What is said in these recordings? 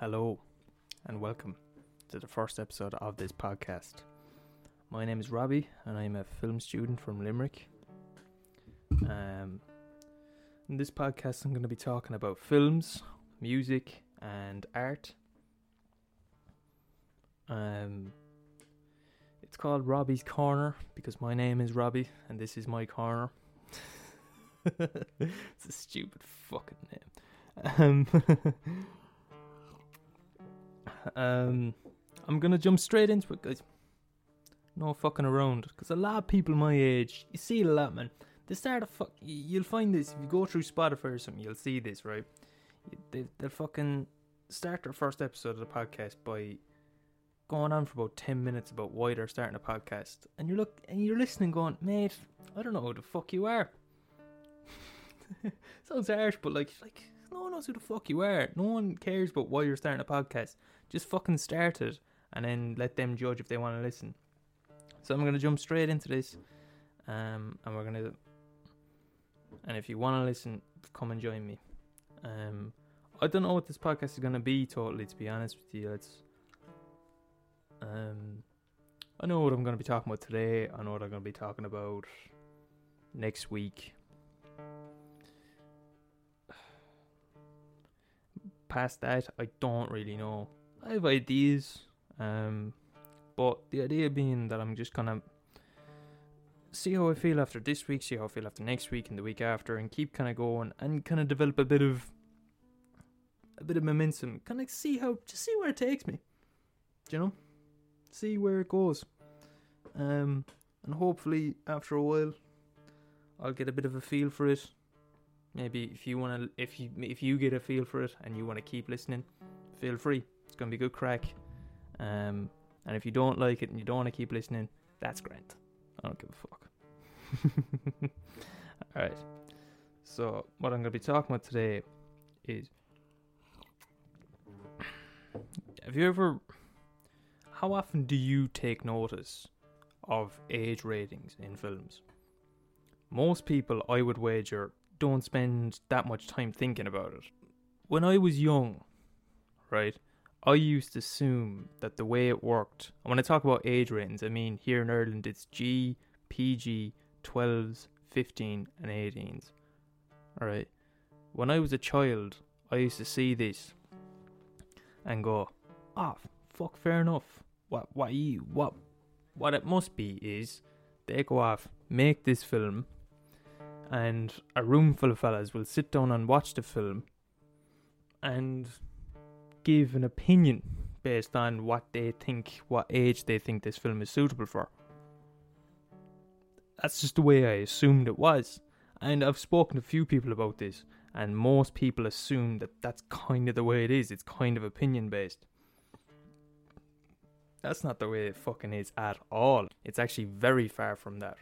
Hello, and welcome to the first episode of this podcast. My name is Robbie, and I'm a film student from Limerick. Um, in this podcast, I'm going to be talking about films, music, and art. Um, it's called Robbie's Corner because my name is Robbie, and this is my corner. it's a stupid fucking name. Um, um, I'm gonna jump straight into it, guys. No fucking around, because a lot of people my age, you see it a lot, man. They start a fuck. You'll find this if you go through Spotify or something. You'll see this, right? They they fucking start their first episode of the podcast by going on for about ten minutes about why they're starting a podcast, and you're look and you're listening, going, mate, I don't know who the fuck you are. Sounds harsh, but like, like no one knows who the fuck you are. No one cares about why you're starting a podcast. Just fucking start it, and then let them judge if they want to listen. So I'm gonna jump straight into this, um, and we're gonna. And if you want to listen, come and join me. Um, I don't know what this podcast is gonna be totally. To be honest with you, it's. Um, I know what I'm gonna be talking about today. I know what I'm gonna be talking about next week. Past that, I don't really know. I have ideas, um, but the idea being that I'm just gonna see how I feel after this week, see how I feel after next week and the week after, and keep kind of going and kind of develop a bit of a bit of momentum. Kind of see how, just see where it takes me. Do you know? See where it goes. Um, and hopefully after a while, I'll get a bit of a feel for it. Maybe if you wanna, if you if you get a feel for it and you wanna keep listening, feel free. It's gonna be good crack. Um, and if you don't like it and you don't wanna keep listening, that's great. I don't give a fuck. All right. So what I'm gonna be talking about today is, have you ever? How often do you take notice of age ratings in films? Most people, I would wager, don't spend that much time thinking about it. When I was young, right, I used to assume that the way it worked, and when I talk about age ratings, I mean here in Ireland it's G, PG, 12s, 15, and 18s. Alright. When I was a child, I used to see this and go, ah, fuck, fair enough. What, what you, what, what it must be is they go off, make this film, and a room full of fellas will sit down and watch the film and give an opinion based on what they think, what age they think this film is suitable for. That's just the way I assumed it was. And I've spoken to a few people about this, and most people assume that that's kind of the way it is. It's kind of opinion based. That's not the way it fucking is at all. It's actually very far from that.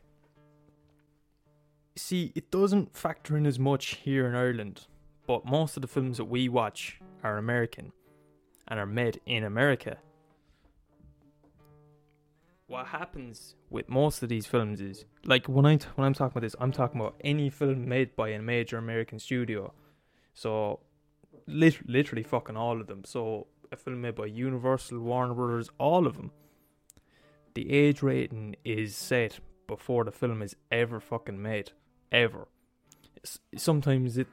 See, it doesn't factor in as much here in Ireland, but most of the films that we watch are American and are made in America. What happens with most of these films is like when I when I'm talking about this, I'm talking about any film made by a major American studio. So, lit- literally fucking all of them. So, a film made by Universal, Warner Brothers, all of them. The age rating is set before the film is ever fucking made, ever. Sometimes it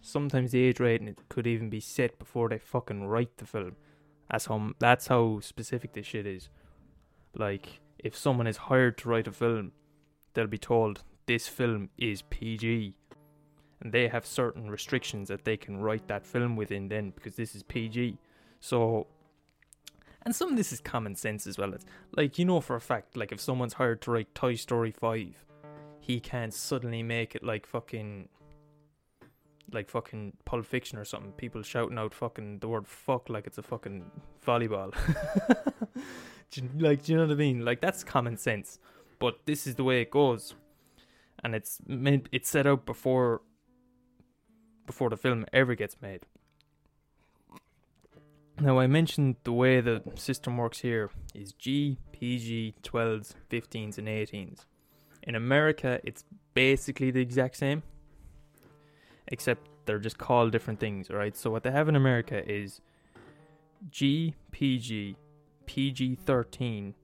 sometimes the age rating could even be set before they fucking write the film. That's how that's how specific this shit is. Like if someone is hired to write a film, they'll be told this film is PG. And they have certain restrictions that they can write that film within then because this is PG. So and some of this is common sense as well. It's like you know for a fact, like if someone's hired to write Toy Story five, he can't suddenly make it like fucking like fucking Pulp Fiction or something. People shouting out fucking the word fuck like it's a fucking volleyball. Do you- like, do you know what I mean? Like that's common sense. But this is the way it goes, and it's meant it's set out before before the film ever gets made. Now I mentioned the way the system works here is G, PG, 12s, 15s, and 18s. In America, it's basically the exact same, except they're just called different things, right? So what they have in America is G, PG, PG 13,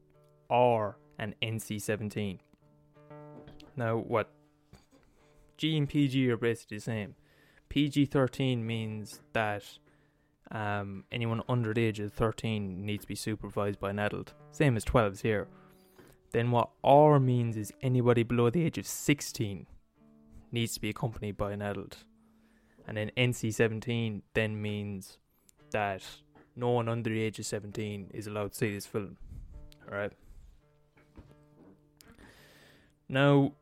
R, and NC 17. Now, what G and PG are basically the same. PG 13 means that um, anyone under the age of 13 needs to be supervised by an adult. Same as 12s here. Then what R means is anybody below the age of 16 needs to be accompanied by an adult. And then NC 17 then means that no one under the age of 17 is allowed to see this film. Alright? Now,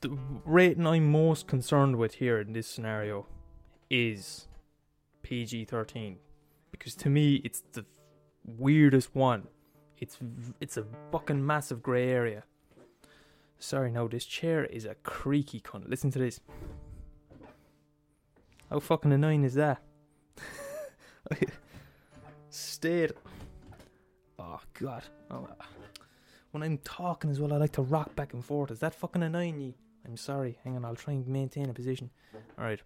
the rating I'm most concerned with here in this scenario is PG 13 because to me it's the weirdest one. It's it's a fucking massive grey area. Sorry, no, this chair is a creaky cunt. Listen to this. How fucking annoying is that? Stayed. Oh god. Oh. When I'm talking as well, I like to rock back and forth. Is that fucking annoying you? I'm sorry. Hang on, I'll try and maintain a position. Alright.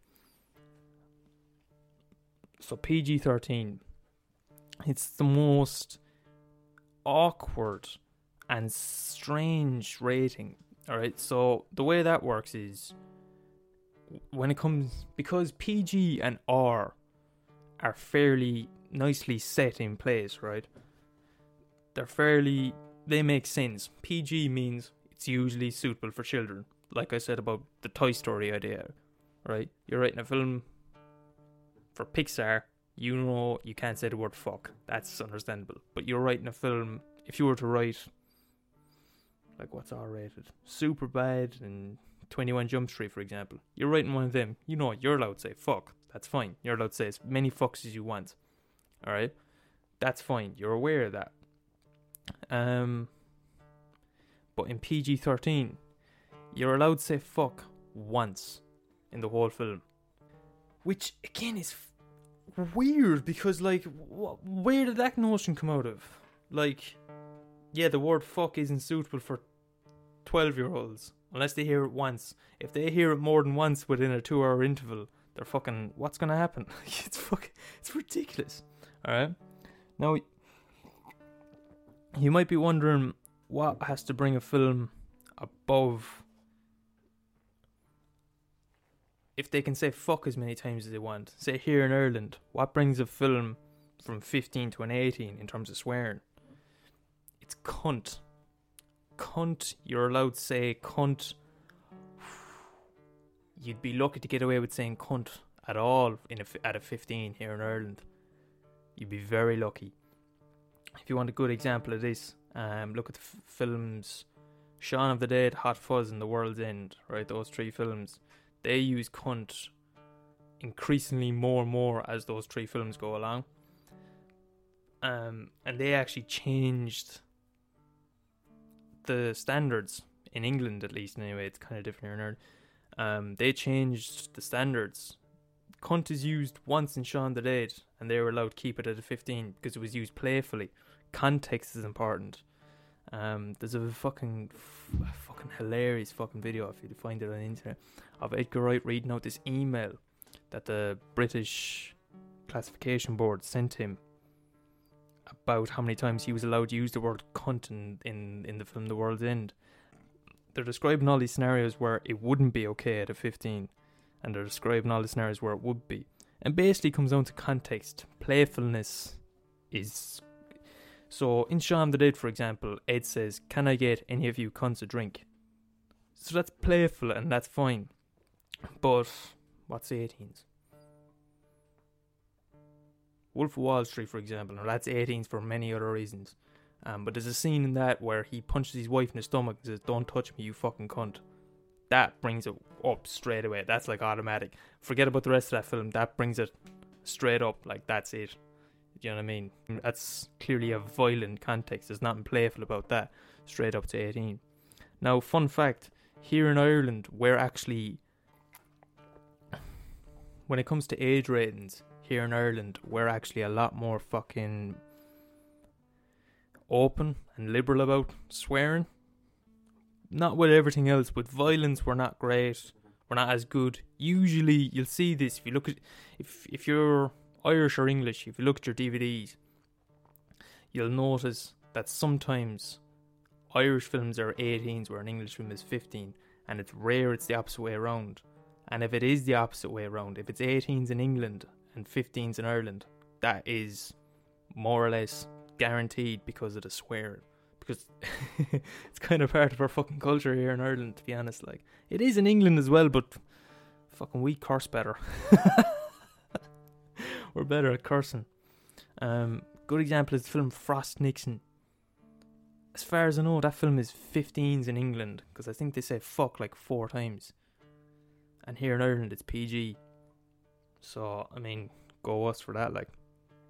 So PG 13. It's the most awkward and strange rating. Alright, so the way that works is when it comes because PG and R are fairly nicely set in place, right? They're fairly they make sense. PG means it's usually suitable for children. Like I said about the Toy Story idea, right? You're writing a film for Pixar, you know you can't say the word fuck. That's understandable. But you're writing a film if you were to write like what's R rated? Super bad and 21 Jump Street, for example. You're writing one of them. You know, what you're allowed to say fuck. That's fine. You're allowed to say as many fucks as you want. Alright? That's fine. You're aware of that. Um, but in PG 13, you're allowed to say fuck once in the whole film. Which, again, is f- weird because, like, wh- where did that notion come out of? Like, yeah, the word fuck isn't suitable for 12 year olds unless they hear it once. If they hear it more than once within a two hour interval, they're fucking. What's gonna happen? it's fucking. It's ridiculous. Alright? Now, you might be wondering what has to bring a film above. If they can say fuck as many times as they want. Say here in Ireland, what brings a film from 15 to an 18 in terms of swearing? It's cunt. Cunt, you're allowed to say cunt. You'd be lucky to get away with saying cunt at all in a, at a 15 here in Ireland. You'd be very lucky. If you want a good example of this, um, look at the f- films Shaun of the Dead, Hot Fuzz, and The World's End, right? Those three films. They use cunt increasingly more and more as those three films go along. Um, and they actually changed the standards in England, at least. Anyway, it's kind of different here in Ireland. Um, they changed the standards. Cunt is used once in Shaun the Dead, and they were allowed to keep it at a 15 because it was used playfully. Context is important. Um, there's a fucking, fucking hilarious fucking video if you find it on the internet of Edgar Wright reading out this email that the British classification board sent him about how many times he was allowed to use the word cunt in, in, in the film The World's End. They're describing all these scenarios where it wouldn't be okay at a 15, and they're describing all the scenarios where it would be. And basically comes down to context. Playfulness is. So in Shaun the Dead, for example, Ed says, Can I get any of you cunts a drink? So that's playful and that's fine. But what's the 18s? Wolf of Wall Street, for example, now that's 18s for many other reasons. Um, but there's a scene in that where he punches his wife in the stomach and says, Don't touch me, you fucking cunt. That brings it up straight away. That's like automatic. Forget about the rest of that film. That brings it straight up. Like, that's it. You know what I mean? That's clearly a violent context. There's nothing playful about that. Straight up to 18. Now, fun fact here in Ireland, we're actually. When it comes to age ratings, here in Ireland, we're actually a lot more fucking open and liberal about swearing. Not with everything else, but violence, we're not great. we're not as good. Usually, you'll see this if you look at if if you're Irish or English. If you look at your DVDs, you'll notice that sometimes Irish films are 18s, where an English film is 15, and it's rare it's the opposite way around. And if it is the opposite way around, if it's 18s in England and 15s in Ireland, that is more or less guaranteed because of the swearing. Because it's kind of part of our fucking culture here in Ireland, to be honest. Like, it is in England as well, but fucking we curse better. We're better at cursing. Um, good example is the film Frost Nixon. As far as I know, that film is 15s in England, because I think they say fuck like four times. And here in Ireland, it's PG. So, I mean, go us for that, like.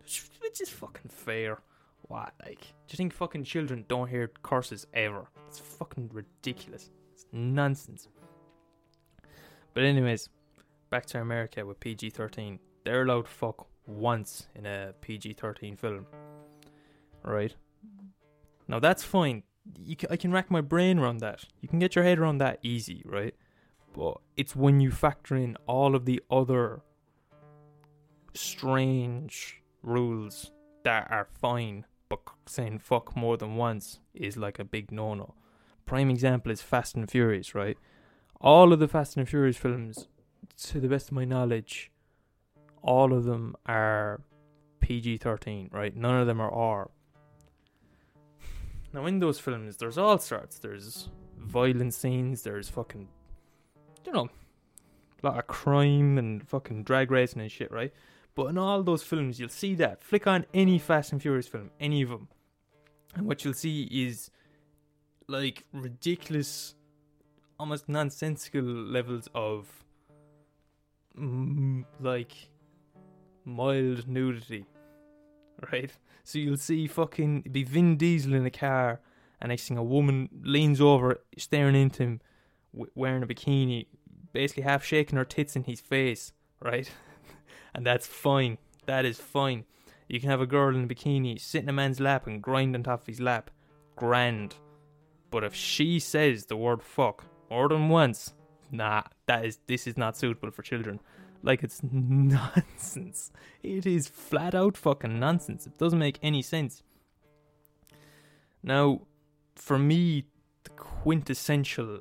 Which is fucking fair. What, like? Do you think fucking children don't hear curses ever? It's fucking ridiculous. It's nonsense. But, anyways, back to America with PG 13. They're allowed to fuck once in a PG 13 film. Right? Now, that's fine. You can, I can rack my brain around that. You can get your head around that easy, right? But it's when you factor in all of the other strange rules that are fine, but saying fuck more than once is like a big no no. Prime example is Fast and Furious, right? All of the Fast and Furious films, to the best of my knowledge, all of them are PG 13, right? None of them are R. Now, in those films, there's all sorts. There's violent scenes, there's fucking, you know, a lot of crime and fucking drag racing and shit, right? But in all those films, you'll see that. Flick on any Fast and Furious film, any of them, and what you'll see is like ridiculous, almost nonsensical levels of mm, like mild nudity, right? So you'll see fucking be Vin Diesel in a car, and next thing a woman leans over, staring into him, wearing a bikini, basically half shaking her tits in his face, right? and that's fine. That is fine. You can have a girl in a bikini sit in a man's lap and grind on top of his lap. Grand. But if she says the word fuck more than once, nah, that is this is not suitable for children. Like it's nonsense. It is flat out fucking nonsense. It doesn't make any sense. Now, for me, the quintessential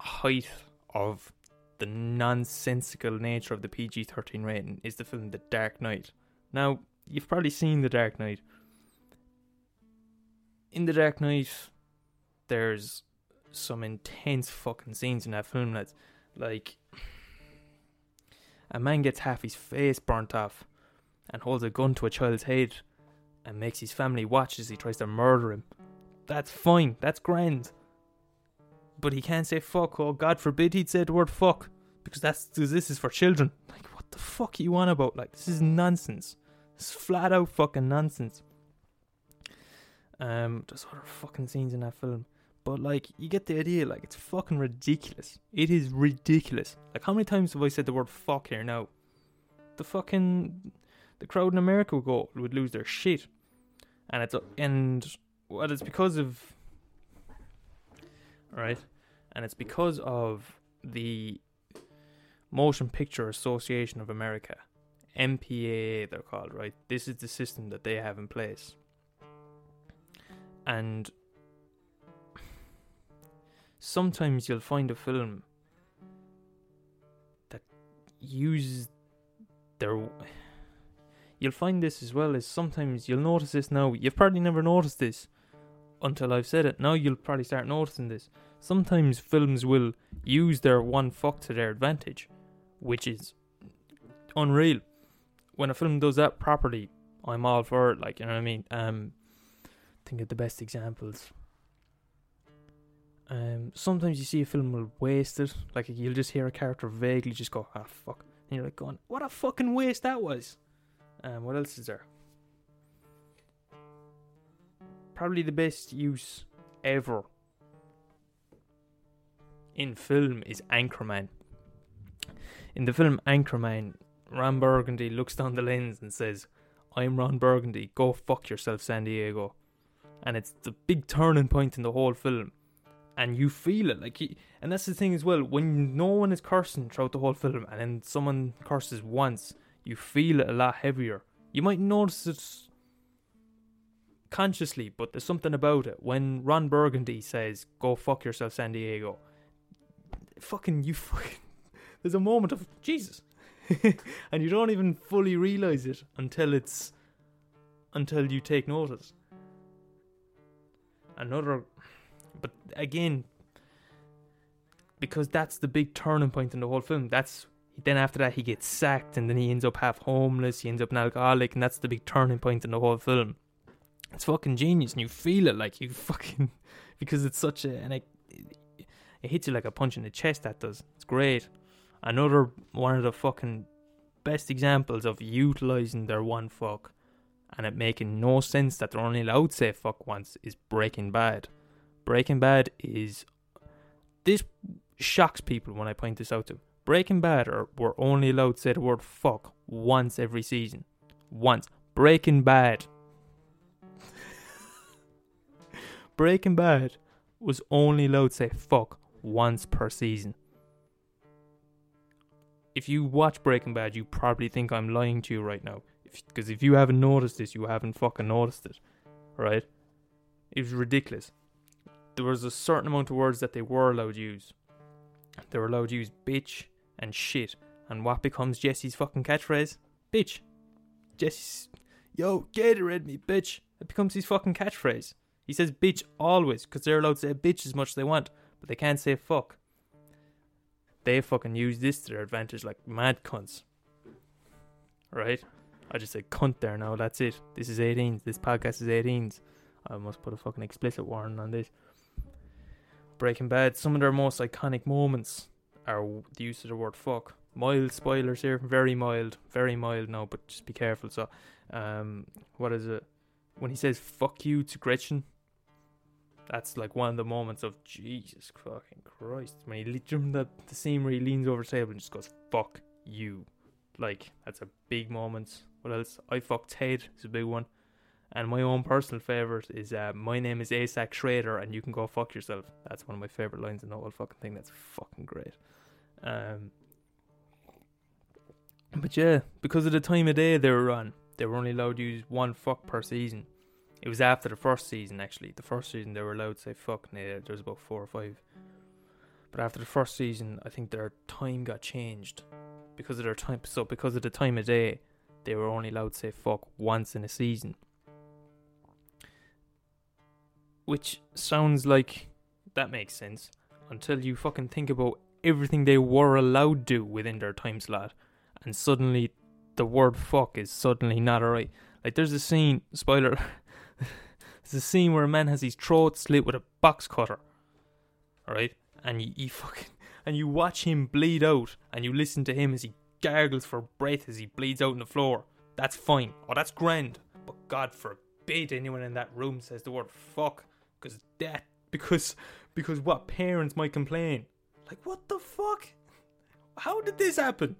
height of the nonsensical nature of the PG 13 rating is the film The Dark Knight. Now, you've probably seen The Dark Knight. In The Dark Knight, there's some intense fucking scenes in that film that's like a man gets half his face burnt off and holds a gun to a child's head and makes his family watch as he tries to murder him. That's fine, that's grand. But he can't say fuck, oh God forbid he'd say the word fuck. Because that's because this is for children. Like what the fuck are you on about? Like this is nonsense. Is flat out fucking nonsense. Um there's other fucking scenes in that film. But like, you get the idea. Like, it's fucking ridiculous. It is ridiculous. Like, how many times have I said the word "fuck" here now? The fucking the crowd in America would go would lose their shit, and it's and well, it's because of right, and it's because of the Motion Picture Association of America, MPAA they're called, right? This is the system that they have in place, and sometimes you'll find a film that uses their you'll find this as well as sometimes you'll notice this now. You've probably never noticed this until I've said it. Now you'll probably start noticing this sometimes films will use their one fuck to their advantage which is unreal when a film does that properly I'm all for it like you know what I mean um think of the best examples um, sometimes you see a film will waste it. Like you'll just hear a character vaguely just go, "Ah, fuck," and you're like, "Going, what a fucking waste that was." Um, what else is there? Probably the best use ever in film is Anchorman. In the film Anchorman, Ron Burgundy looks down the lens and says, "I'm Ron Burgundy. Go fuck yourself, San Diego." And it's the big turning point in the whole film and you feel it like he, and that's the thing as well when no one is cursing throughout the whole film and then someone curses once you feel it a lot heavier you might notice it consciously but there's something about it when ron burgundy says go fuck yourself san diego fucking you fucking there's a moment of jesus and you don't even fully realize it until it's until you take notice another but again, because that's the big turning point in the whole film. That's then after that he gets sacked and then he ends up half homeless. He ends up an alcoholic, and that's the big turning point in the whole film. It's fucking genius, and you feel it like you fucking because it's such a and it, it hits you like a punch in the chest. That does. It's great. Another one of the fucking best examples of utilizing their one fuck and it making no sense that they're only allowed to say fuck once is Breaking Bad. Breaking Bad is this shocks people when I point this out to. Breaking Bad are were only allowed to say the word fuck once every season. Once. Breaking Bad. Breaking Bad was only allowed to say fuck once per season. If you watch Breaking Bad, you probably think I'm lying to you right now. Because if, if you haven't noticed this, you haven't fucking noticed it. Right? It was ridiculous there was a certain amount of words that they were allowed to use. They were allowed to use bitch and shit. And what becomes Jesse's fucking catchphrase? Bitch. Jesse's, yo, get Gatorade me, bitch. It becomes his fucking catchphrase. He says bitch always, because they're allowed to say bitch as much as they want, but they can't say fuck. They fucking use this to their advantage like mad cunts. Right? I just said cunt there now, that's it. This is 18s. This podcast is 18s. I must put a fucking explicit warning on this. Breaking Bad, some of their most iconic moments are the use of the word fuck. Mild spoilers here, very mild, very mild now, but just be careful. So, um, what is it? When he says fuck you to Gretchen, that's like one of the moments of Jesus fucking Christ. When he that the scene where he leans over the table and just goes fuck you, like that's a big moment. What else? I fucked Ted is a big one. And my own personal favourite is uh, My name is ASAC Schrader and you can go fuck yourself. That's one of my favourite lines in the whole fucking thing. That's fucking great. Um, but yeah, because of the time of day they were on, they were only allowed to use one fuck per season. It was after the first season, actually. The first season they were allowed to say fuck, and there was about four or five. But after the first season, I think their time got changed because of their time. So because of the time of day, they were only allowed to say fuck once in a season which sounds like that makes sense until you fucking think about everything they were allowed to do within their time slot, and suddenly the word fuck is suddenly not alright. Like there's a scene, spoiler, there's a scene where a man has his throat slit with a box cutter, alright, and you, you fucking and you watch him bleed out, and you listen to him as he gargles for breath as he bleeds out on the floor. That's fine. Oh, that's grand. But God forbid anyone in that room says the word fuck because that because because what parents might complain. Like what the fuck? How did this happen?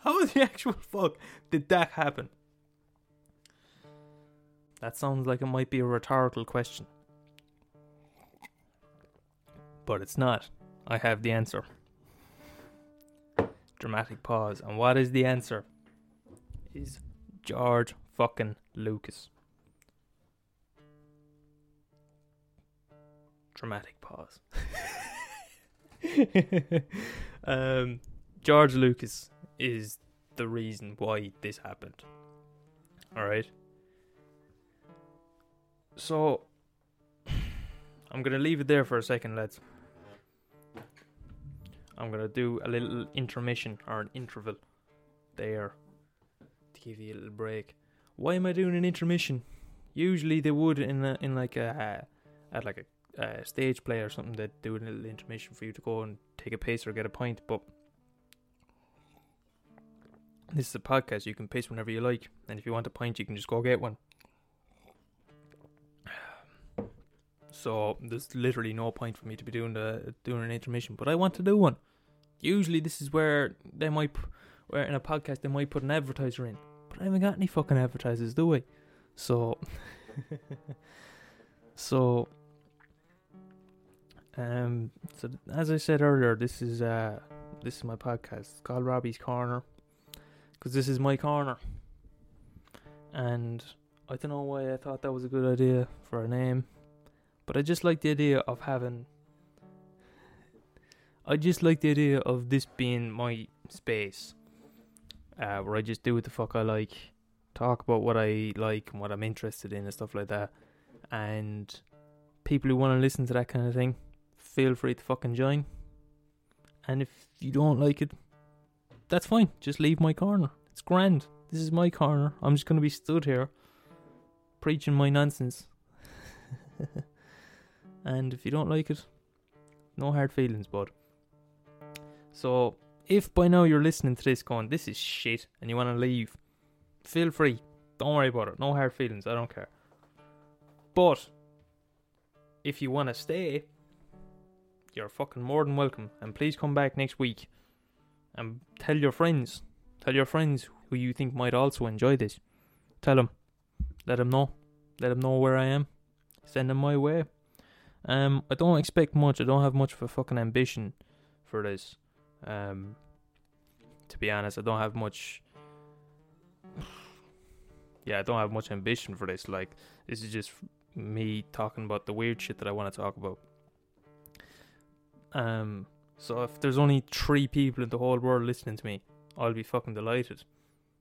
How the actual fuck did that happen? That sounds like it might be a rhetorical question. But it's not. I have the answer. Dramatic pause. And what is the answer? Is George fucking Lucas. dramatic pause. um, George Lucas is the reason why this happened. All right. So I'm gonna leave it there for a second, lads. I'm gonna do a little intermission or an interval there to give you a little break. Why am I doing an intermission? Usually they would in a, in like a at like a uh, stage play or something They'd do a little intermission for you to go and take a pace or get a pint. But this is a podcast; you can pace whenever you like, and if you want a pint, you can just go get one. So there's literally no point for me to be doing the doing an intermission, but I want to do one. Usually, this is where they might, where in a podcast they might put an advertiser in, but I haven't got any fucking advertisers, do I? So, so Um, so as I said earlier, this is uh, this is my podcast. It's called Robbie's Corner, because this is my corner. And I don't know why I thought that was a good idea for a name, but I just like the idea of having. I just like the idea of this being my space, uh, where I just do what the fuck I like, talk about what I like and what I'm interested in and stuff like that, and people who want to listen to that kind of thing, feel free to fucking join. And if you don't like it, that's fine. Just leave my corner. It's grand. This is my corner. I'm just going to be stood here preaching my nonsense. and if you don't like it, no hard feelings, bud. So, if by now you're listening to this going, this is shit, and you want to leave, feel free. Don't worry about it. No hard feelings. I don't care. But, if you want to stay, you're fucking more than welcome. And please come back next week and tell your friends. Tell your friends who you think might also enjoy this. Tell them. Let them know. Let them know where I am. Send them my way. Um, I don't expect much. I don't have much of a fucking ambition for this. Um, to be honest, I don't have much. Yeah, I don't have much ambition for this. Like, this is just me talking about the weird shit that I want to talk about. Um, so if there's only three people in the whole world listening to me, I'll be fucking delighted.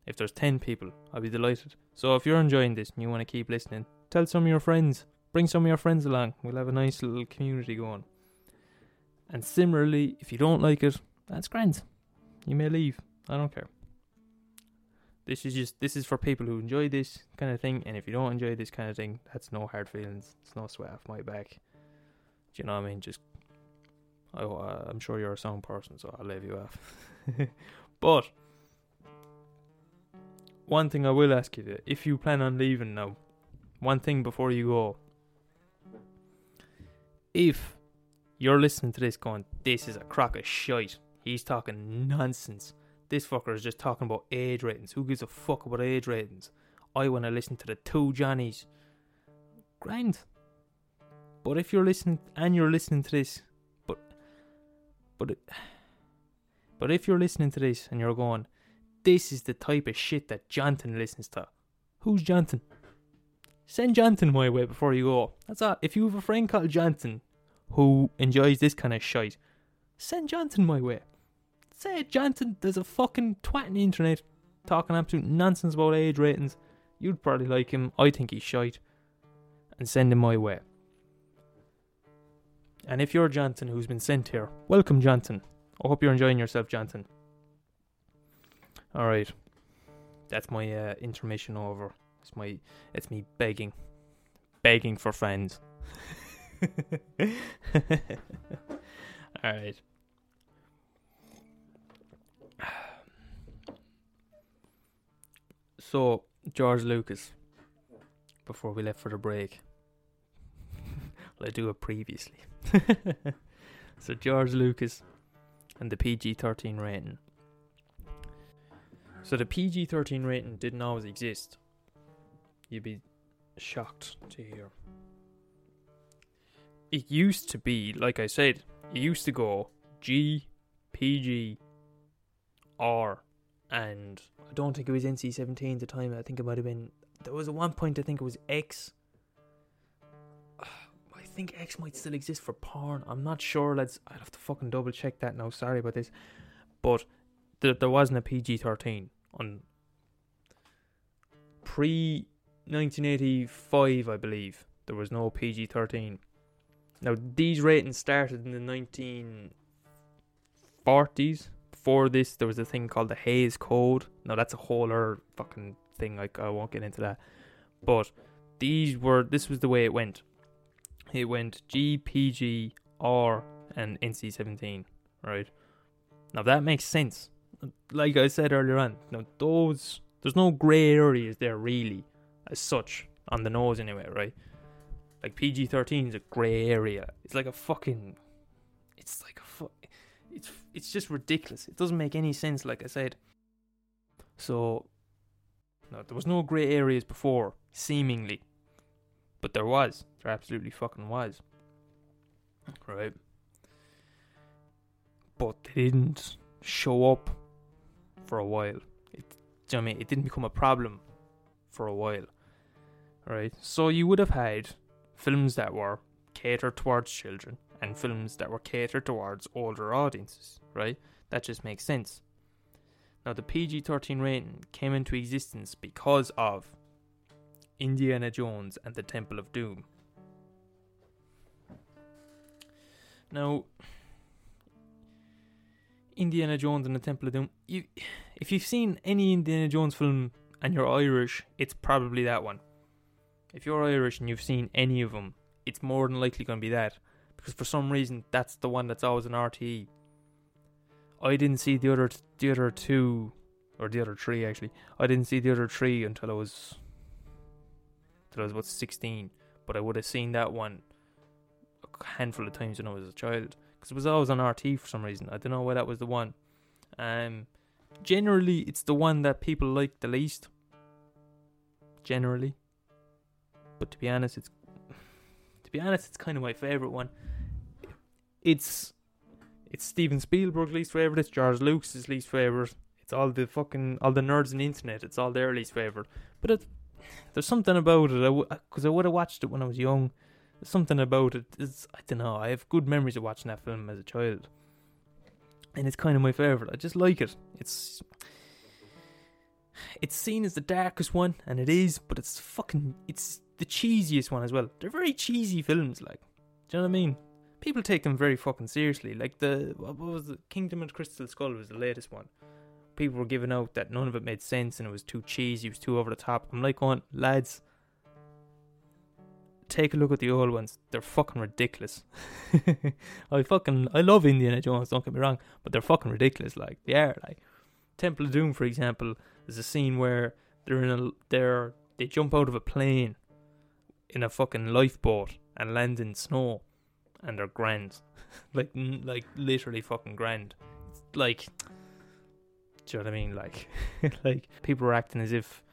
If there's ten people, I'll be delighted. So if you're enjoying this and you want to keep listening, tell some of your friends. Bring some of your friends along. We'll have a nice little community going. And similarly, if you don't like it, that's grand. You may leave. I don't care. This is just this is for people who enjoy this kind of thing, and if you don't enjoy this kind of thing, that's no hard feelings. It's no sweat off my back. Do you know what I mean? Just, uh, I'm sure you're a sound person, so I'll leave you off. but one thing I will ask you: if you plan on leaving now, one thing before you go, if you're listening to this going, this is a crock of shite. He's talking nonsense. This fucker is just talking about age ratings. Who gives a fuck about age ratings? I want to listen to the two Johnnies. Grand. But if you're listening and you're listening to this, but but but if you're listening to this and you're going, this is the type of shit that Jonathan listens to. Who's Jonathan? Send Jonathan my way before you go. That's all. If you have a friend called Jonathan who enjoys this kind of shite, send Jonathan my way. Say, Jonathan, there's a fucking twat on the internet talking absolute nonsense about age ratings. You'd probably like him. I think he's shite. And send him my way. And if you're Jonathan who's been sent here, welcome, Jonathan. I hope you're enjoying yourself, Jonathan. Alright. That's my uh, intermission over. It's my it's me begging. Begging for friends. Alright. So, George Lucas, before we left for the break, well, I do it previously. so, George Lucas and the PG 13 rating. So, the PG 13 rating didn't always exist. You'd be shocked to hear. It used to be, like I said, it used to go G, PG, R, and I don't think it was NC seventeen at the time. I think it might have been. There was at one point I think it was X. I think X might still exist for porn. I'm not sure. Let's. I'd have to fucking double check that now. Sorry about this, but there wasn't a PG thirteen on pre 1985, I believe. There was no PG 13. Now, these ratings started in the 1940s. Before this, there was a thing called the Hays Code. Now, that's a whole other fucking thing. Like, I won't get into that. But these were, this was the way it went. It went G, PG, R, and NC 17, right? Now, that makes sense. Like I said earlier on, now, those, there's no grey areas there really, as such, on the nose anyway, right? Like PG thirteen is a grey area. It's like a fucking. It's like a fu- It's it's just ridiculous. It doesn't make any sense. Like I said. So. No, there was no grey areas before, seemingly, but there was. There absolutely fucking was. right? But they didn't show up for a while. It, you know I mean? It didn't become a problem for a while, right? So you would have had films that were catered towards children and films that were catered towards older audiences, right? That just makes sense. Now, the PG 13 rating came into existence because of Indiana Jones and the Temple of Doom. Now, Indiana Jones and the Temple of Doom, you, if you've seen any Indiana Jones film and you're Irish, it's probably that one. If you're Irish and you've seen any of them, it's more than likely going to be that. Because for some reason, that's the one that's always an RTE. I didn't see the other the other two or the other three actually. I didn't see the other three until I was until I was about sixteen. But I would have seen that one a handful of times when I was a child because it was always on RT for some reason. I don't know why that was the one. Um, generally it's the one that people like the least. Generally, but to be honest, it's to be honest, it's kind of my favorite one. It's it's Steven Spielberg's least favorite. It's George Lucas's least favorite. It's all the fucking all the nerds on the internet. It's all their least favorite. But it, there's something about it. Cause I would have watched it when I was young. There's something about it. It's I don't know. I have good memories of watching that film as a child, and it's kind of my favorite. I just like it. It's it's seen as the darkest one, and it is, but it's fucking it's the cheesiest one as well. They're very cheesy films, like. Do you know what I mean? people take them very fucking seriously. Like the what was the Kingdom of Crystal Skull was the latest one. People were giving out that none of it made sense and it was too cheesy, it was too over the top. I'm like, going, lads, take a look at the old ones. They're fucking ridiculous. I fucking I love Indiana Jones. Don't get me wrong, but they're fucking ridiculous. Like they are. Like Temple of Doom, for example, there's a scene where they're in a they're they jump out of a plane in a fucking lifeboat and land in snow and they're grand, like like literally fucking grand. Like, do you know what I mean? Like, like people were acting as if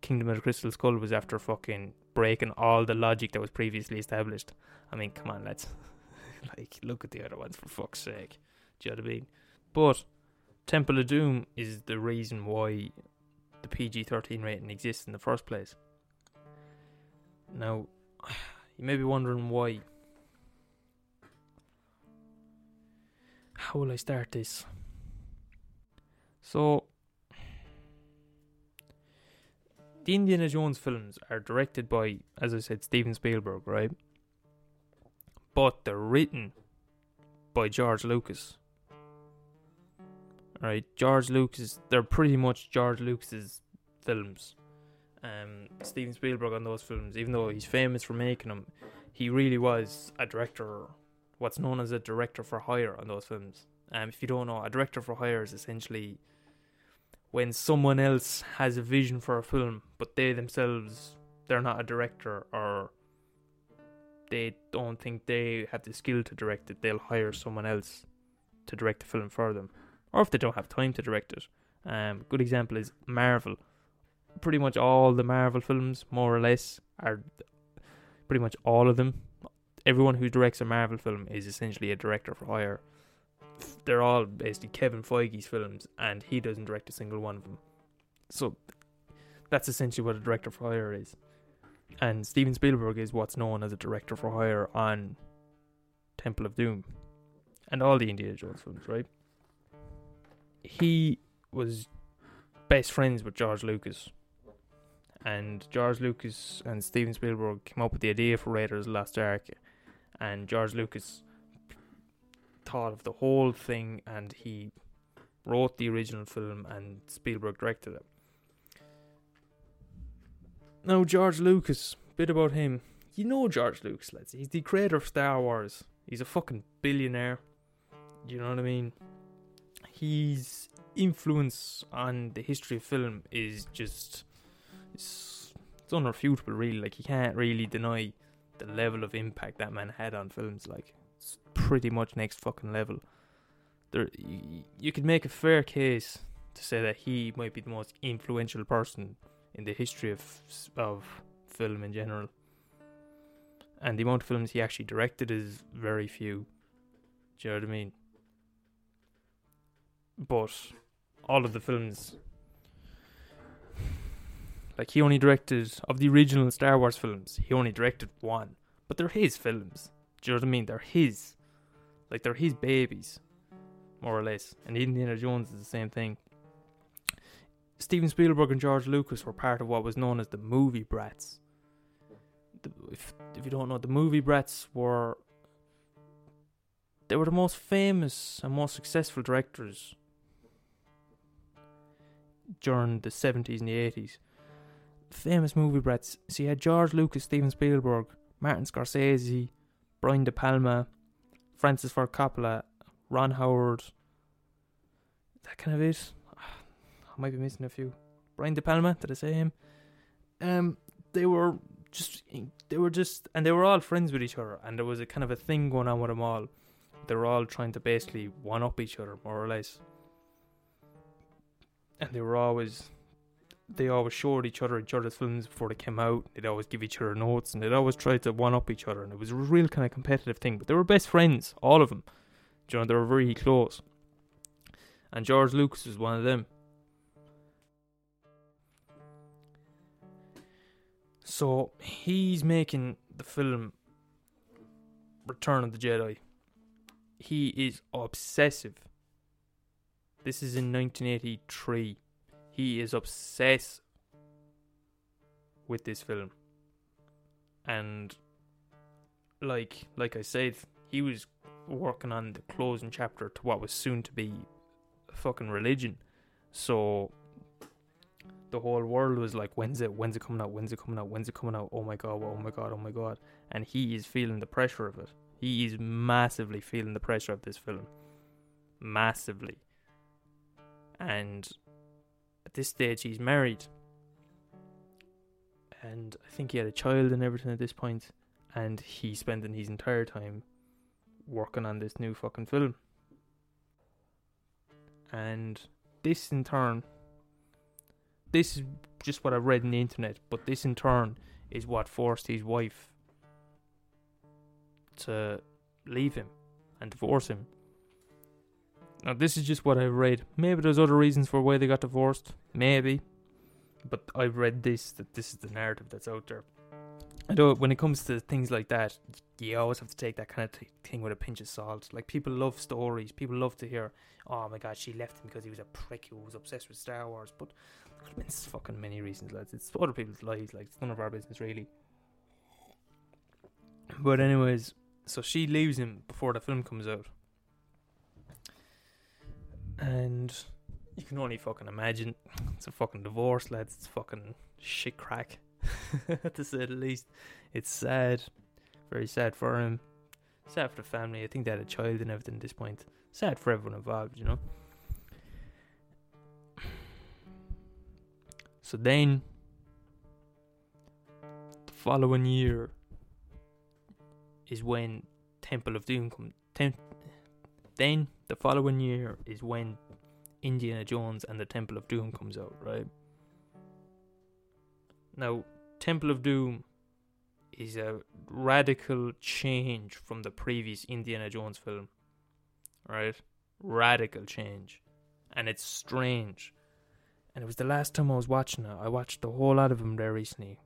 Kingdom of the Crystal Skull was after fucking breaking all the logic that was previously established. I mean, come on, let's like look at the other ones for fuck's sake. Do you know what I mean? But Temple of Doom is the reason why the PG thirteen rating exists in the first place. Now, you may be wondering why how will I start this? So, the Indiana Jones films are directed by, as I said, Steven Spielberg, right? But they're written by George Lucas. Right, George Lucas. They're pretty much George Lucas's films. Um, Steven Spielberg on those films, even though he's famous for making them, he really was a director what's known as a director for hire on those films. Um, if you don't know, a director for hire is essentially when someone else has a vision for a film, but they themselves they're not a director or they don't think they have the skill to direct it, they'll hire someone else to direct the film for them. Or if they don't have time to direct it. Um, good example is Marvel. Pretty much all the Marvel films, more or less, are pretty much all of them everyone who directs a Marvel film is essentially a director for hire. They're all basically Kevin Feige's films, and he doesn't direct a single one of them. So that's essentially what a director for hire is. And Steven Spielberg is what's known as a director for hire on Temple of Doom and all the Indiana Jones films, right? He was best friends with George Lucas. And George Lucas and Steven Spielberg came up with the idea for Raiders of the Lost Ark and George Lucas thought of the whole thing and he wrote the original film and Spielberg directed it. Now George Lucas, bit about him. You know George Lucas, lads. He's the creator of Star Wars. He's a fucking billionaire. You know what I mean? His influence on the history of film is just it's, it's unrefutable really. Like you can't really deny the level of impact that man had on films, like it's pretty much next fucking level. There, you, you could make a fair case to say that he might be the most influential person in the history of of film in general. and the amount of films he actually directed is very few. Do you know what I mean? But all of the films, like he only directed of the original Star Wars films, he only directed one, but they're his films. Do you know what I mean? They're his, like they're his babies, more or less. And Indiana Jones is the same thing. Steven Spielberg and George Lucas were part of what was known as the movie brats. The, if if you don't know, the movie brats were they were the most famous and most successful directors during the 70s and the 80s. Famous movie brats. So you had George Lucas, Steven Spielberg, Martin Scorsese, Brian De Palma, Francis Ford Coppola, Ron Howard. That kind of it. I might be missing a few. Brian De Palma, did I say him? Um, they were just, they were just, and they were all friends with each other, and there was a kind of a thing going on with them all. They were all trying to basically one up each other, more or less. And they were always, they always showed each other each other's films before they came out. They'd always give each other notes, and they'd always try to one up each other. And it was a real kind of competitive thing. But they were best friends, all of them. you know, they were very close. And George Lucas was one of them. So he's making the film Return of the Jedi. He is obsessive. This is in 1983. He is obsessed with this film. And like like I said, he was working on the closing chapter to what was soon to be fucking religion. So the whole world was like, when's it? When's it coming out? When's it coming out? When's it coming out? Oh my god! Oh my god! Oh my god! And he is feeling the pressure of it. He is massively feeling the pressure of this film, massively. And at this stage, he's married, and I think he had a child and everything at this point, and he's spending his entire time working on this new fucking film. And this in turn this is just what I read in the internet, but this in turn is what forced his wife to leave him and divorce him. Now, this is just what I've read. Maybe there's other reasons for why they got divorced. Maybe. But I've read this, that this is the narrative that's out there. I know when it comes to things like that, you always have to take that kind of t- thing with a pinch of salt. Like, people love stories. People love to hear, oh my god, she left him because he was a prick who was obsessed with Star Wars. But there could have been fucking many reasons, lads. It's other people's lives, like it's none of our business really. But anyways, so she leaves him before the film comes out. And you can only fucking imagine. It's a fucking divorce, lads. It's fucking shit crack. to say the least. It's sad. Very sad for him. Sad for the family. I think they had a child and everything at this point. Sad for everyone involved, you know. So then, the following year is when Temple of Doom comes. Tem- then the following year is when Indiana Jones and the Temple of Doom comes out, right? Now, Temple of Doom is a radical change from the previous Indiana Jones film, right? Radical change. And it's strange and it was the last time I was watching it. I watched the whole lot of them there recently.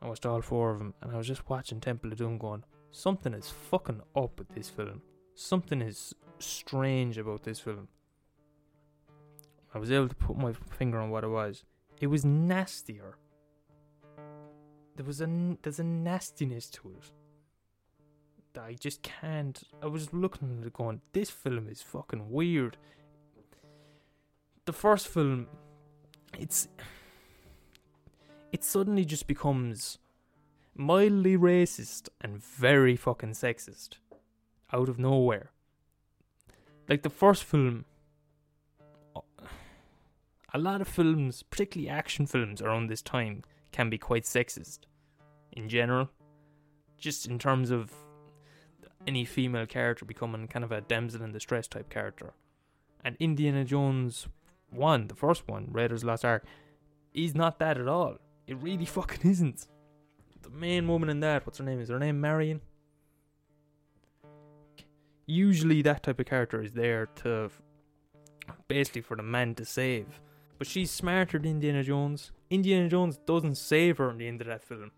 I watched all four of them, and I was just watching Temple of Doom going, something is fucking up with this film. Something is strange about this film. I was able to put my finger on what it was. It was nastier. There was a there's a nastiness to it that I just can't. I was looking at it going, this film is fucking weird. The first film it's it suddenly just becomes mildly racist and very fucking sexist out of nowhere. Like the first film, a lot of films, particularly action films around this time, can be quite sexist in general. Just in terms of any female character becoming kind of a damsel in distress type character. And Indiana Jones one, the first one, Raiders Lost Ark, is not that at all. It really fucking isn't. the main woman in that, what's her name? Is her name Marion? Usually, that type of character is there to basically for the man to save. But she's smarter than Indiana Jones. Indiana Jones doesn't save her in the end of that film.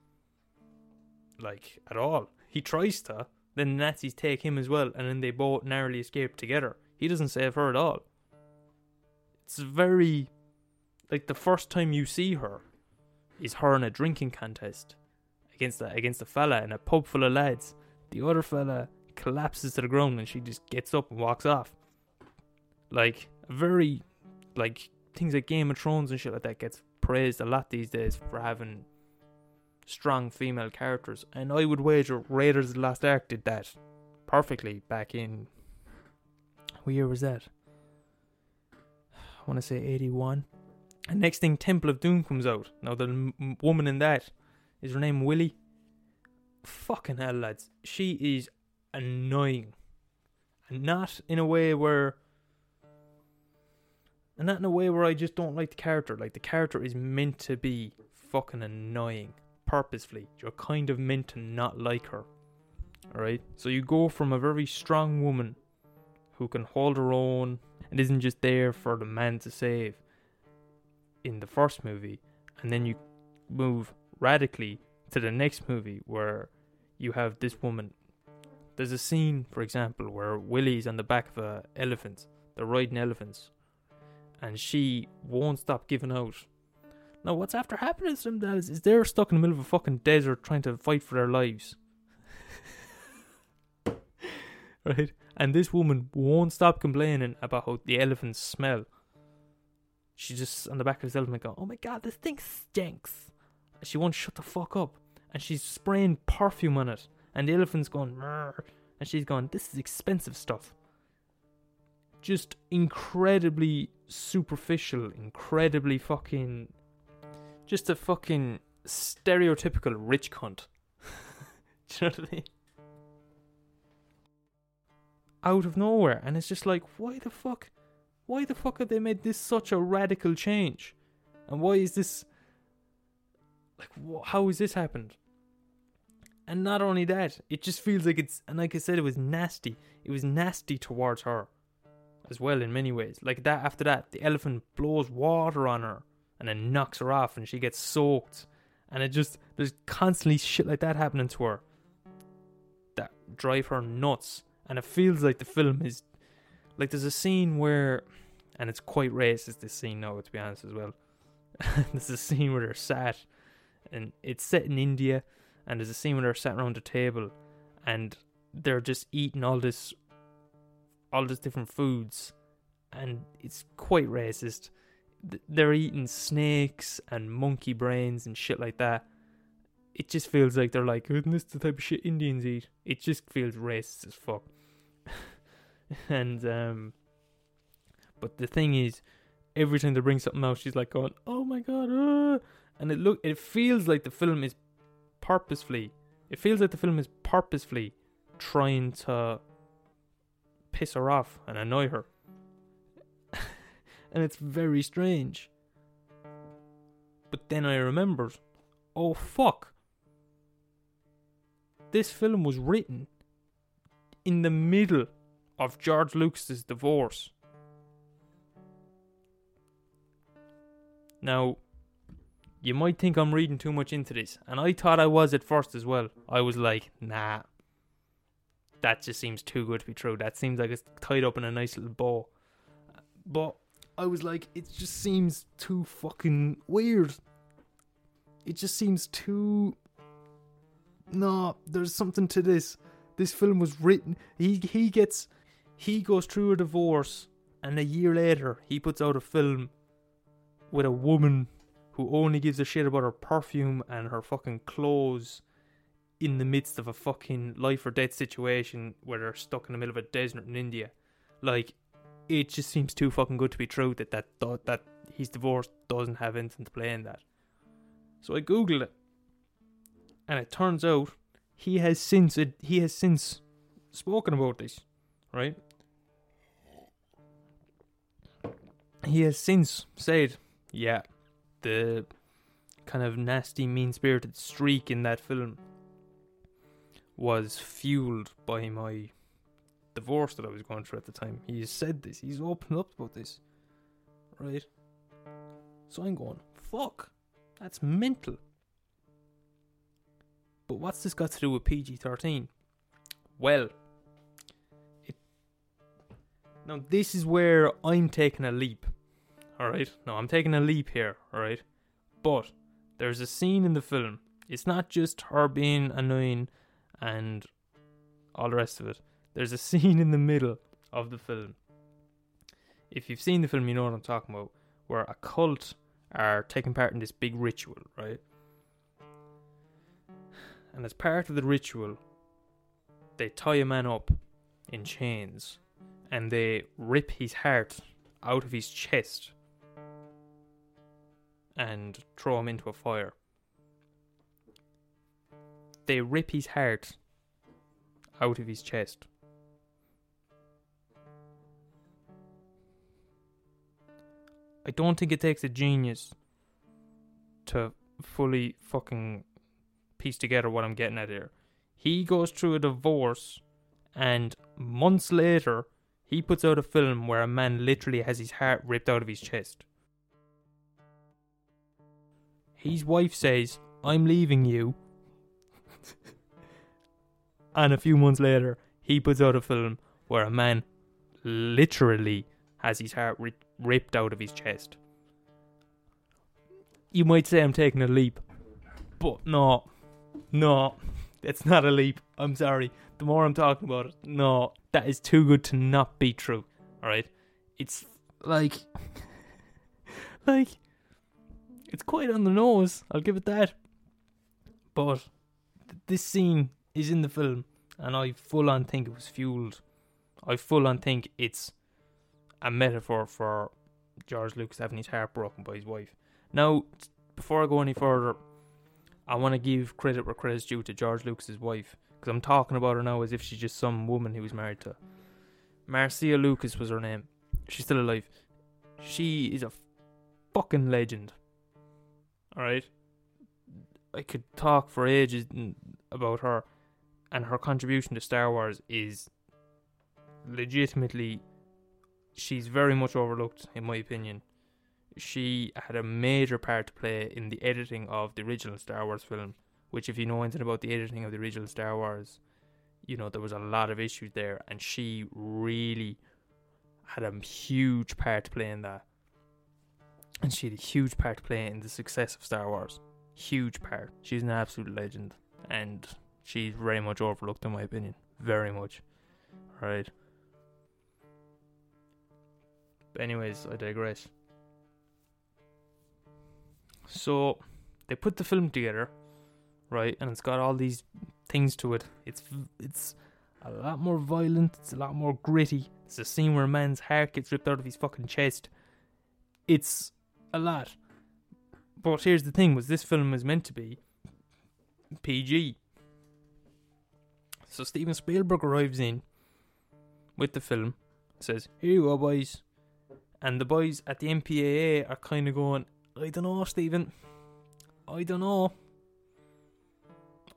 Like, at all. He tries to, then the Nazis take him as well, and then they both narrowly escape together. He doesn't save her at all. It's very. Like, the first time you see her is her in a drinking contest against a, against a fella in a pub full of lads. The other fella collapses to the ground and she just gets up and walks off. Like, very. Like, things like Game of Thrones and shit like that gets praised a lot these days for having strong female characters. And I would wager Raiders of the Lost Ark did that perfectly back in. What year was that? I want to say 81. And next thing, Temple of Doom comes out. Now, the m- woman in that is her name Willie. Fucking hell, lads. She is annoying. And not in a way where. And not in a way where I just don't like the character. Like, the character is meant to be fucking annoying purposefully. You're kind of meant to not like her. Alright? So you go from a very strong woman who can hold her own and isn't just there for the man to save in the first movie, and then you move radically to the next movie where you have this woman. There's a scene, for example, where Willie's on the back of a elephant. They're riding elephants, and she won't stop giving out now, what's after happening to them that is, is they're stuck in the middle of a fucking desert trying to fight for their lives. right? And this woman won't stop complaining about how the elephants smell. She's just on the back of this elephant going, Oh my god, this thing stinks. And she won't shut the fuck up. And she's spraying perfume on it. And the elephant's going, and she's going, This is expensive stuff. Just incredibly superficial, incredibly fucking just a fucking stereotypical rich cunt. Do you know what I mean? Out of nowhere, and it's just like, why the fuck? Why the fuck have they made this such a radical change? And why is this. Like, wh- how has this happened? And not only that, it just feels like it's. And like I said, it was nasty. It was nasty towards her as well in many ways. Like that, after that, the elephant blows water on her and then knocks her off and she gets soaked. And it just, there's constantly shit like that happening to her that drive her nuts. And it feels like the film is, like there's a scene where, and it's quite racist this scene now, to be honest as well. there's a scene where they're sat, and it's set in India, and there's a scene where they're sat around a table, and they're just eating all this, all these different foods, and it's quite racist they're eating snakes and monkey brains and shit like that. It just feels like they're like, isn't this the type of shit Indians eat? It just feels racist as fuck. and um, but the thing is, every time they bring something out, she's like going, "Oh my god!" Uh, and it look, it feels like the film is purposefully. It feels like the film is purposefully trying to piss her off and annoy her and it's very strange. But then I remembered, oh fuck. This film was written in the middle of George Lucas's divorce. Now, you might think I'm reading too much into this, and I thought I was at first as well. I was like, nah, that just seems too good to be true. That seems like it's tied up in a nice little bow. But I was like, it just seems too fucking weird. It just seems too. No, there's something to this. This film was written. He he gets, he goes through a divorce, and a year later he puts out a film with a woman who only gives a shit about her perfume and her fucking clothes in the midst of a fucking life or death situation where they're stuck in the middle of a desert in India. Like, it just seems too fucking good to be true that that that, that he's divorced doesn't have anything to play in that. So I googled it, and it turns out he has since he has since spoken about this, right? He has since said, yeah, the kind of nasty, mean spirited streak in that film was fueled by my divorce that I was going through at the time. He said this, he's opened up about this. Right? So I'm going, fuck, that's mental. But what's this got to do with PG 13? Well, it. Now, this is where I'm taking a leap. Alright? No, I'm taking a leap here, alright? But there's a scene in the film. It's not just her being annoying and all the rest of it. There's a scene in the middle of the film. If you've seen the film, you know what I'm talking about. Where a cult are taking part in this big ritual, right? And as part of the ritual, they tie a man up in chains and they rip his heart out of his chest and throw him into a fire. They rip his heart out of his chest. I don't think it takes a genius to fully fucking piece together what I'm getting at here. He goes through a divorce, and months later, he puts out a film where a man literally has his heart ripped out of his chest. His wife says, I'm leaving you. and a few months later, he puts out a film where a man literally has his heart ri- ripped out of his chest. You might say I'm taking a leap, but no, no, it's not a leap. I'm sorry. The more I'm talking about it, no, that is too good to not be true. Alright? It's like. like. It's quite on the nose, I'll give it that. But th- this scene is in the film, and I full on think it was fueled. I full on think it's a metaphor for George Lucas having his heart broken by his wife. Now, before I go any further, I want to give credit where credit's due to George Lucas's wife because I'm talking about her now as if she's just some woman he was married to. Marcia Lucas was her name. She's still alive. She is a fucking legend. Alright? I could talk for ages about her, and her contribution to Star Wars is legitimately. She's very much overlooked, in my opinion she had a major part to play in the editing of the original Star Wars film. Which, if you know anything about the editing of the original Star Wars, you know there was a lot of issues there, and she really had a huge part to play in that. And she had a huge part to play in the success of Star Wars. Huge part. She's an absolute legend, and she's very much overlooked, in my opinion. Very much. Right. But anyways, I digress. So they put the film together, right, and it's got all these things to it. It's it's a lot more violent. It's a lot more gritty. It's a scene where a man's heart gets ripped out of his fucking chest. It's a lot. But here's the thing: was this film was meant to be PG. So Steven Spielberg arrives in with the film, says, "Here you go, boys," and the boys at the MPAA are kind of going, I don't know, Steven. I don't know.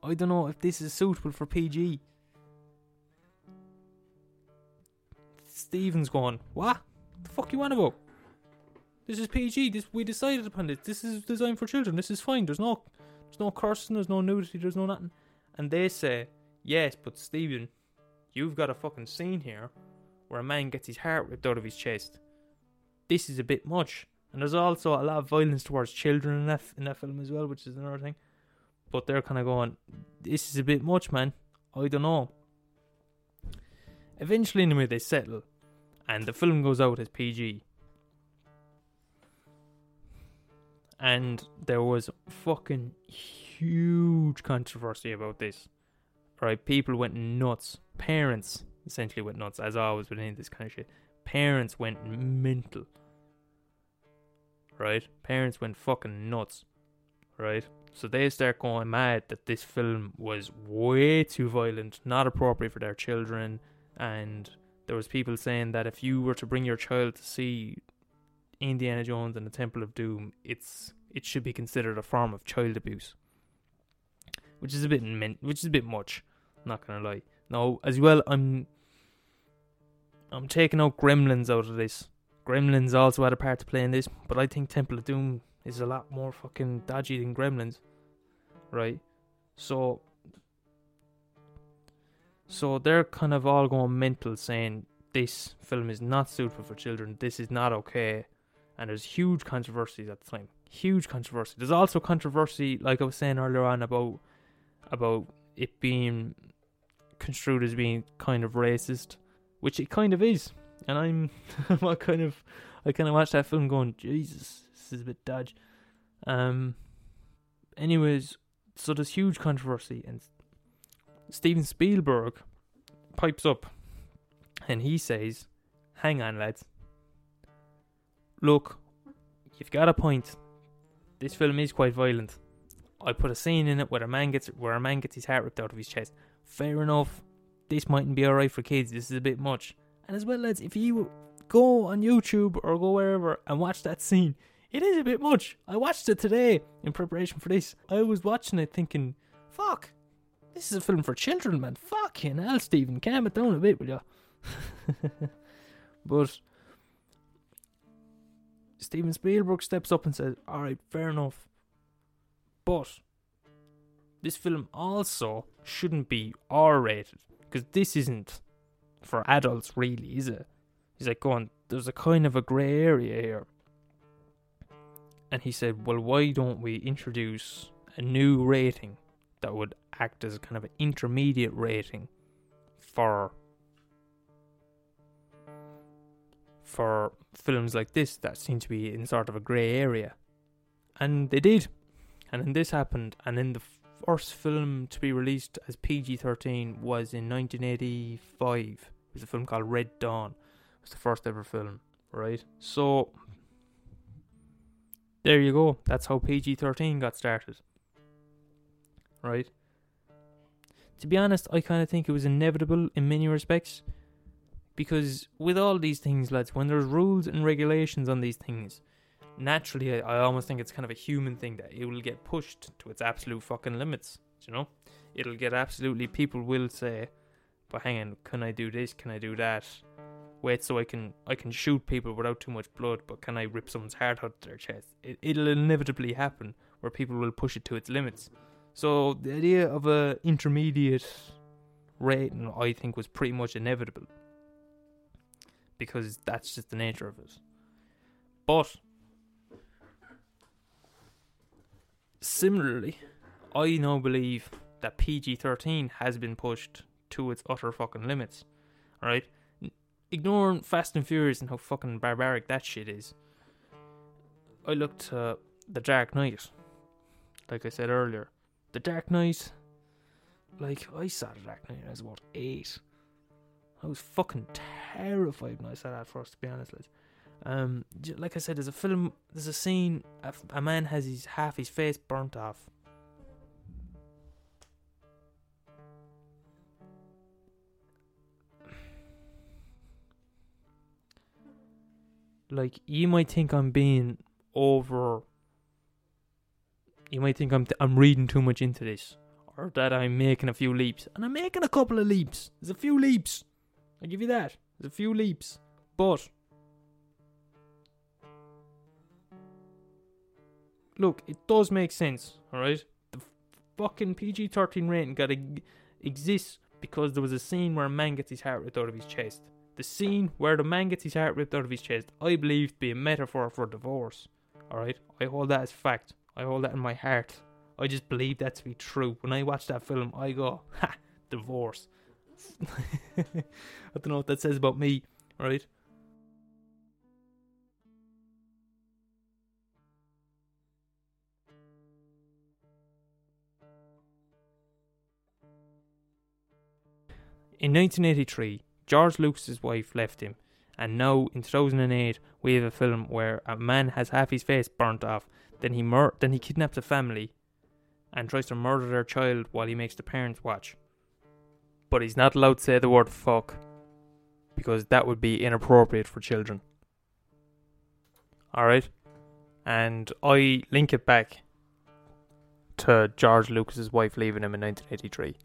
I don't know if this is suitable for PG. Steven's going, what? The fuck you want about? This is PG. This we decided upon this. This is designed for children. This is fine. There's no, there's no cursing. There's no nudity. There's no nothing. And they say, yes, but Steven, you've got a fucking scene here where a man gets his heart ripped out of his chest. This is a bit much. And there's also a lot of violence towards children in that in that film as well, which is another thing. But they're kind of going, "This is a bit much, man. I don't know." Eventually, anyway, they settle, and the film goes out as PG. And there was fucking huge controversy about this. Right, people went nuts. Parents essentially went nuts, as always with any of this kind of shit. Parents went mental right? Parents went fucking nuts, right? So they start going mad that this film was way too violent, not appropriate for their children, and there was people saying that if you were to bring your child to see Indiana Jones and the Temple of Doom, it's it should be considered a form of child abuse, which is a bit min- which is a bit much. Not gonna lie. No, as well, I'm I'm taking out Gremlins out of this. Gremlins also had a part to play in this, but I think Temple of Doom is a lot more fucking dodgy than Gremlins, right? So, so they're kind of all going mental, saying this film is not suitable for children. This is not okay, and there's huge controversies at the time. Huge controversy. There's also controversy, like I was saying earlier on, about about it being construed as being kind of racist, which it kind of is. And I'm, I kind of, I kind of watched that film going, Jesus, this is a bit dodgy. Um. Anyways, so there's huge controversy, and Steven Spielberg pipes up, and he says, "Hang on, lads. Look, you've got a point. This film is quite violent. I put a scene in it where a man gets where a man gets his heart ripped out of his chest. Fair enough. This mightn't be alright for kids. This is a bit much. And as well, lads, if you go on YouTube or go wherever and watch that scene, it is a bit much. I watched it today in preparation for this. I was watching it thinking, fuck, this is a film for children, man. Fucking hell, Steven, calm it down a bit, will you? but Steven Spielberg steps up and says, alright, fair enough. But this film also shouldn't be R rated. Because this isn't for adults, really, is it? He's like, going, there's a kind of a grey area here and he said, Well, why don't we introduce a new rating that would act as kind of an intermediate rating for for films like this that seem to be in sort of a grey area. And they did. And then this happened and then the first film to be released as PG-13 was in 1985. It was a film called Red Dawn. It was the first ever film, right? So there you go. That's how PG 13 got started. Right? To be honest, I kind of think it was inevitable in many respects. Because with all these things, lads, when there's rules and regulations on these things, naturally, I, I almost think it's kind of a human thing that it will get pushed to its absolute fucking limits. You know? It'll get absolutely, people will say, but hang on, can I do this? Can I do that? wait so I can I can shoot people without too much blood, but can I rip someone's heart out of their chest? It, it'll inevitably happen where people will push it to its limits. So the idea of a intermediate rating, I think, was pretty much inevitable because that's just the nature of it. But similarly, I now believe that PG thirteen has been pushed to its utter fucking limits. Right? ignoring Fast and Furious and how fucking barbaric that shit is, I looked uh, The Dark Knight. Like I said earlier, The Dark Knight. Like I saw The Dark Knight was about eight. I was fucking terrified when I saw that first. To be honest, like, um, like I said, there's a film. There's a scene. A, a man has his half his face burnt off. like you might think I'm being over. You might think I'm th- I'm reading too much into this, or that I'm making a few leaps, and I'm making a couple of leaps. There's a few leaps. I give you that. There's a few leaps, but look, it does make sense. All right, the fucking PG-13 rating gotta g- exist because there was a scene where a man gets his heart ripped out of his chest. The scene where the man gets his heart ripped out of his chest, I believe to be a metaphor for divorce. Alright? I hold that as fact. I hold that in my heart. I just believe that to be true. When I watch that film, I go, ha, divorce. I don't know what that says about me, right? In 1983, George Lucas's wife left him, and now in 2008 we have a film where a man has half his face burnt off. Then he mur- then he kidnaps a family, and tries to murder their child while he makes the parents watch. But he's not allowed to say the word fuck, because that would be inappropriate for children. Alright? and I link it back to George Lucas's wife leaving him in 1983.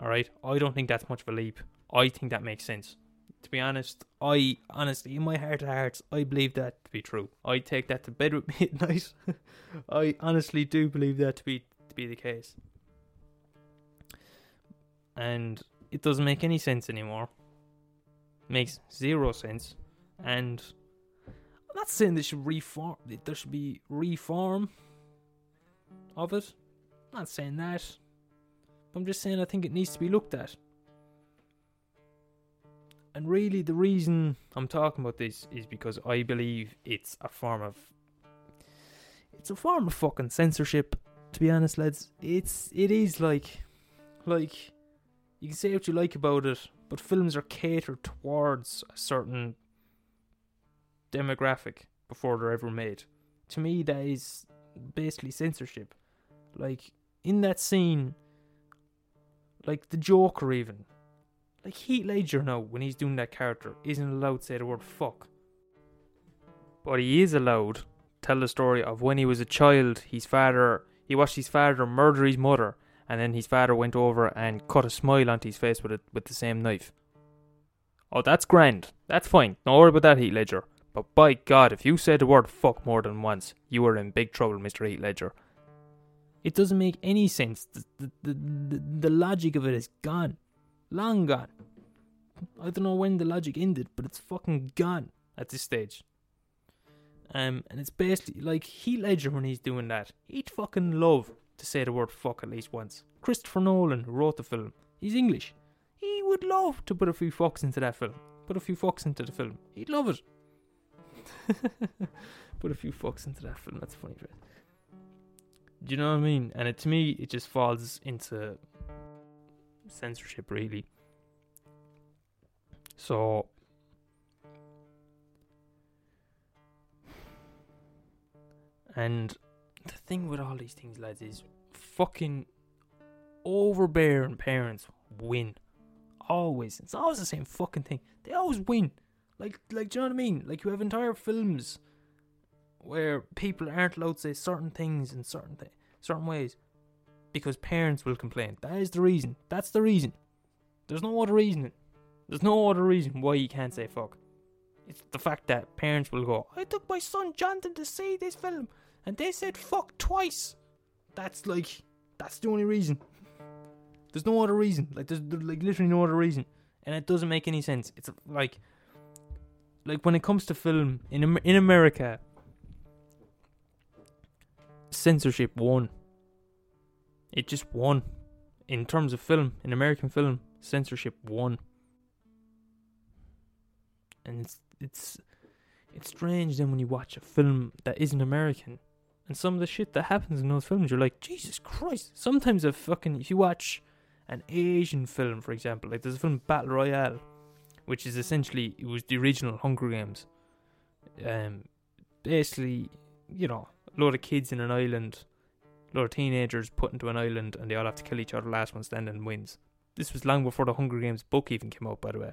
All right, I don't think that's much of a leap. I think that makes sense. To be honest, I honestly, in my heart of hearts, I believe that to be true. I take that to bed with me at night. I honestly do believe that to be to be the case, and it doesn't make any sense anymore. Makes zero sense, and I'm not saying they should reform. There should be reform of it. I'm not saying that. I'm just saying I think it needs to be looked at. And really, the reason I'm talking about this is because I believe it's a form of. It's a form of fucking censorship. To be honest, lads, it's it is like, like, you can say what you like about it, but films are catered towards a certain demographic before they're ever made. To me, that is basically censorship. Like in that scene, like the Joker, even like Heath Ledger now when he's doing that character isn't allowed to say the word fuck, but he is allowed to tell the story of when he was a child. His father, he watched his father murder his mother, and then his father went over and cut a smile onto his face with it with the same knife. Oh, that's grand. That's fine. Don't worry about that, Heath Ledger. But by God, if you said the word fuck more than once, you are in big trouble, Mr. Heath Ledger. It doesn't make any sense. The, the, the, the, logic of it is gone. Long gone. I don't know when the logic ended, but it's fucking gone at this stage. Um, and it's basically like Heath Ledger when he's doing that. He'd fucking love to say the word fuck at least once. Christopher Nolan, wrote the film, he's English. He would love to put a few fucks into that film. Put a few fucks into the film. He'd love it. Put a few fucks into that film. That's funny. Right? Do you know what I mean? And it, to me, it just falls into censorship, really. So, and the thing with all these things, lads, is fucking overbearing parents win. Always. It's always the same fucking thing. They always win. Like, like, do you know what I mean? Like, you have entire films where people aren't allowed to say certain things in certain th- certain ways because parents will complain. That is the reason. That's the reason. There's no other reason. There's no other reason why you can't say fuck. It's the fact that parents will go, I took my son Jonathan to see this film and they said fuck twice. That's like, that's the only reason. There's no other reason. Like, there's, like literally no other reason. And it doesn't make any sense. It's like, like when it comes to film in in America, censorship won. It just won. In terms of film, in American film, censorship won. And it's it's it's strange then when you watch a film that isn't American and some of the shit that happens in those films, you're like, Jesus Christ. Sometimes a fucking if you watch an Asian film, for example, like there's a film Battle Royale which is essentially it was the original Hunger Games. Um, basically, you know, a lot of kids in an island, a lot of teenagers put into an island, and they all have to kill each other. Last one standing wins. This was long before the Hunger Games book even came out, by the way.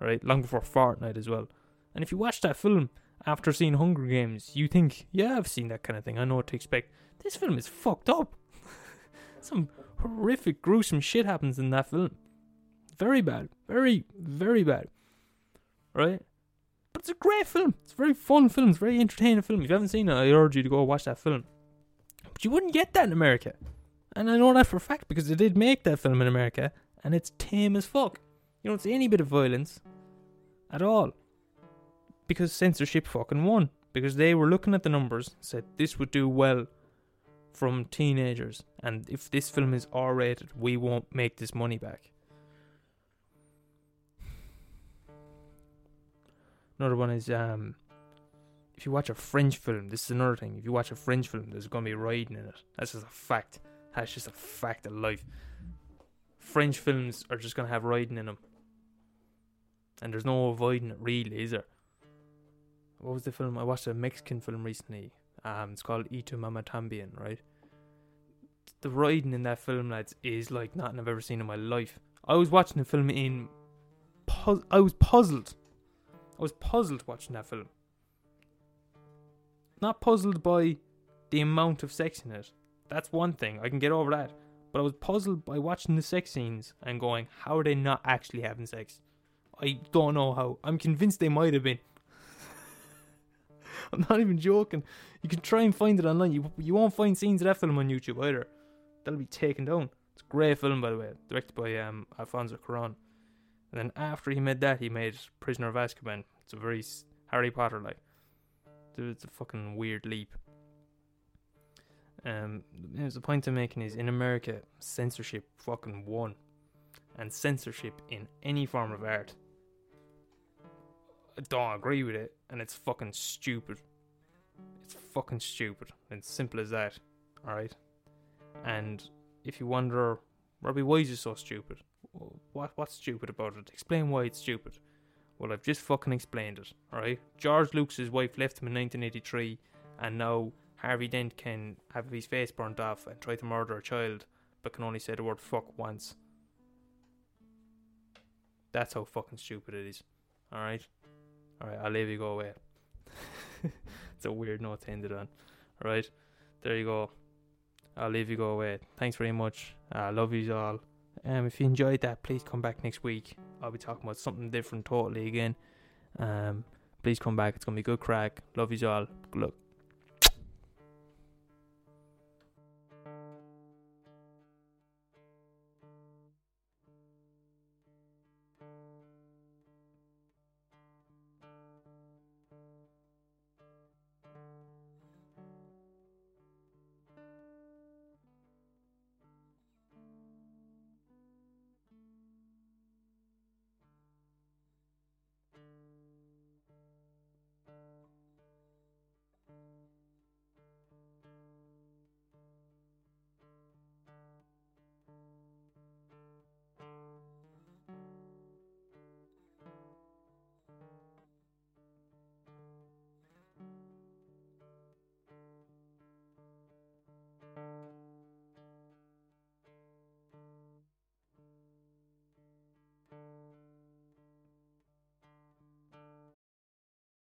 Right, long before Fortnite as well. And if you watch that film after seeing Hunger Games, you think, yeah, I've seen that kind of thing. I know what to expect. This film is fucked up. Some horrific, gruesome shit happens in that film. Very bad. Very, very bad. Right? But it's a great film. It's a very fun film. It's a very entertaining film. If you haven't seen it, I urge you to go watch that film. But you wouldn't get that in America. And I know that for a fact because they did make that film in America and it's tame as fuck. You don't see any bit of violence at all. Because censorship fucking won. Because they were looking at the numbers, said this would do well from teenagers. And if this film is R rated, we won't make this money back. Another one is um, if you watch a French film, this is another thing. If you watch a French film, there's going to be riding in it. That's just a fact. That's just a fact of life. French films are just going to have riding in them. And there's no avoiding it, really, is there? What was the film? I watched a Mexican film recently. Um, it's called Y Tu Mamá También, right? The riding in that film, lads, is like nothing I've ever seen in my life. I was watching the film in. I was puzzled I was puzzled watching that film. not puzzled by the amount of sex in it. That's one thing. I can get over that. But I was puzzled by watching the sex scenes and going, how are they not actually having sex? I don't know how. I'm convinced they might have been. I'm not even joking. You can try and find it online. You you won't find scenes of that film on YouTube either. That'll be taken down. It's a great film, by the way, directed by um, Alfonso Cuarón. And then after he made that, he made Prisoner of Azkaban. It's a very Harry Potter like. It's a fucking weird leap. Um, the point I'm making is in America, censorship fucking won, and censorship in any form of art. I don't agree with it, and it's fucking stupid. It's fucking stupid. It's simple as that. All right. And if you wonder, Robbie, why is it so stupid? What what's stupid about it? Explain why it's stupid. Well, I've just fucking explained it. All right. George Lucas's wife left him in 1983, and now Harvey Dent can have his face burnt off and try to murder a child, but can only say the word fuck once. That's how fucking stupid it is. All right. All right. I'll leave you go away. it's a weird note to end it on. All right. There you go. I'll leave you go away. Thanks very much. I uh, love you all. Um, if you enjoyed that, please come back next week. I'll be talking about something different totally again. Um, please come back. It's gonna be good crack. Love you all. Good luck.